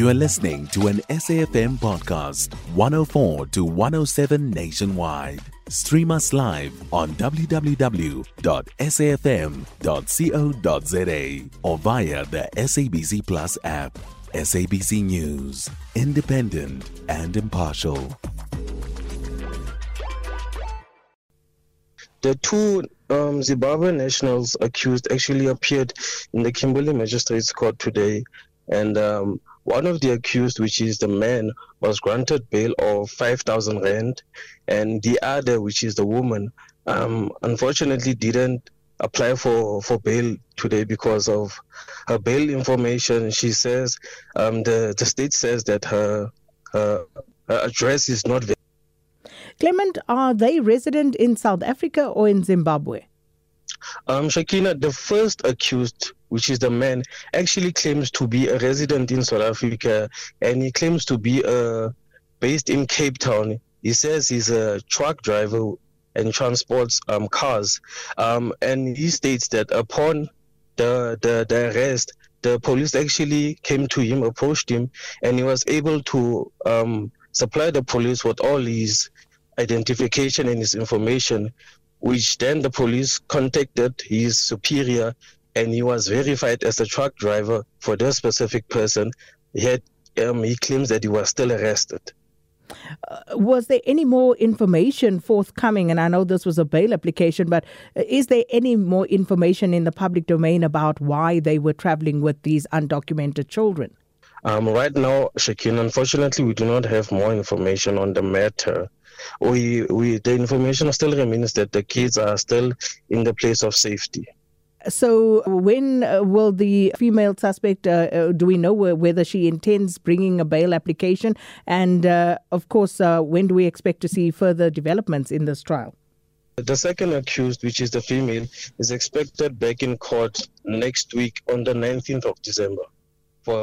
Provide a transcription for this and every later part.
You are listening to an SAFM podcast, 104 to 107 nationwide. Stream us live on www.safm.co.za or via the SABC Plus app. SABC News, independent and impartial. The two um, Zimbabwe nationals accused actually appeared in the Kimberley Magistrates Court today, and um, one of the accused, which is the man, was granted bail of 5,000 rand, and the other, which is the woman, um, unfortunately didn't apply for, for bail today because of her bail information. She says um, the, the state says that her, her, her address is not. Clement, are they resident in South Africa or in Zimbabwe? Um, Sakina, the first accused, which is the man, actually claims to be a resident in South Africa and he claims to be uh, based in Cape Town. He says he's a truck driver and transports um, cars. Um, and he states that upon the, the, the arrest, the police actually came to him, approached him, and he was able to um, supply the police with all his identification and his information, which then the police contacted his superior, and he was verified as a truck driver for this specific person. Yet um, he claims that he was still arrested. Uh, was there any more information forthcoming? And I know this was a bail application, but uh, is there any more information in the public domain about why they were traveling with these undocumented children? Um, right now, Shakin, unfortunately, we do not have more information on the matter. We, we, the information still remains that the kids are still in the place of safety. So, when uh, will the female suspect, uh, uh, do we know whether she intends bringing a bail application? And, uh, of course, uh, when do we expect to see further developments in this trial? The second accused, which is the female, is expected back in court next week on the 19th of December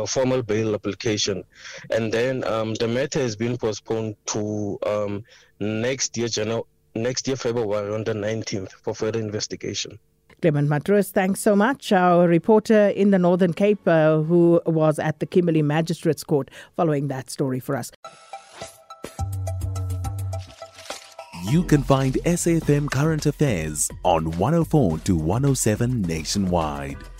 formal bail application. And then um, the matter has been postponed to um, next year, January, next year, February, on the 19th for further investigation. Clement Matroos, thanks so much. Our reporter in the Northern Cape uh, who was at the Kimberley Magistrates Court following that story for us. You can find SAFM Current Affairs on 104 to 107 nationwide.